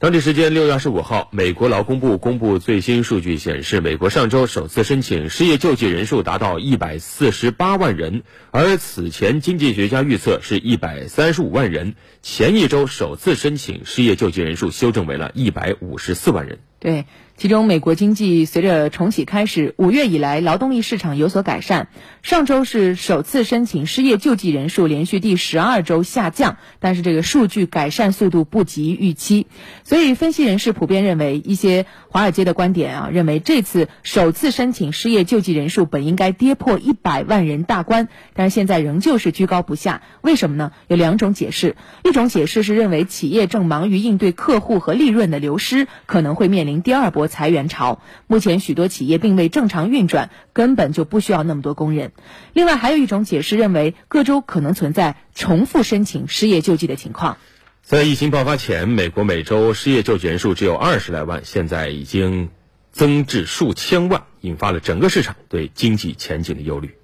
当地时间六月二十五号，美国劳工部公布最新数据显示，美国上周首次申请失业救济人数达到一百四十八万人，而此前经济学家预测是一百三十五万人。前一周首次申请失业救济人数修正为了一百五十四万人。对。其中，美国经济随着重启开始，五月以来劳动力市场有所改善。上周是首次申请失业救济人数连续第十二周下降，但是这个数据改善速度不及预期。所以，分析人士普遍认为，一些华尔街的观点啊，认为这次首次申请失业救济人数本应该跌破一百万人大关，但是现在仍旧是居高不下。为什么呢？有两种解释。一种解释是认为企业正忙于应对客户和利润的流失，可能会面临第二波。裁员潮，目前许多企业并未正常运转，根本就不需要那么多工人。另外，还有一种解释认为，各州可能存在重复申请失业救济的情况。在疫情爆发前，美国每周失业救济人数只有二十来万，现在已经增至数千万，引发了整个市场对经济前景的忧虑。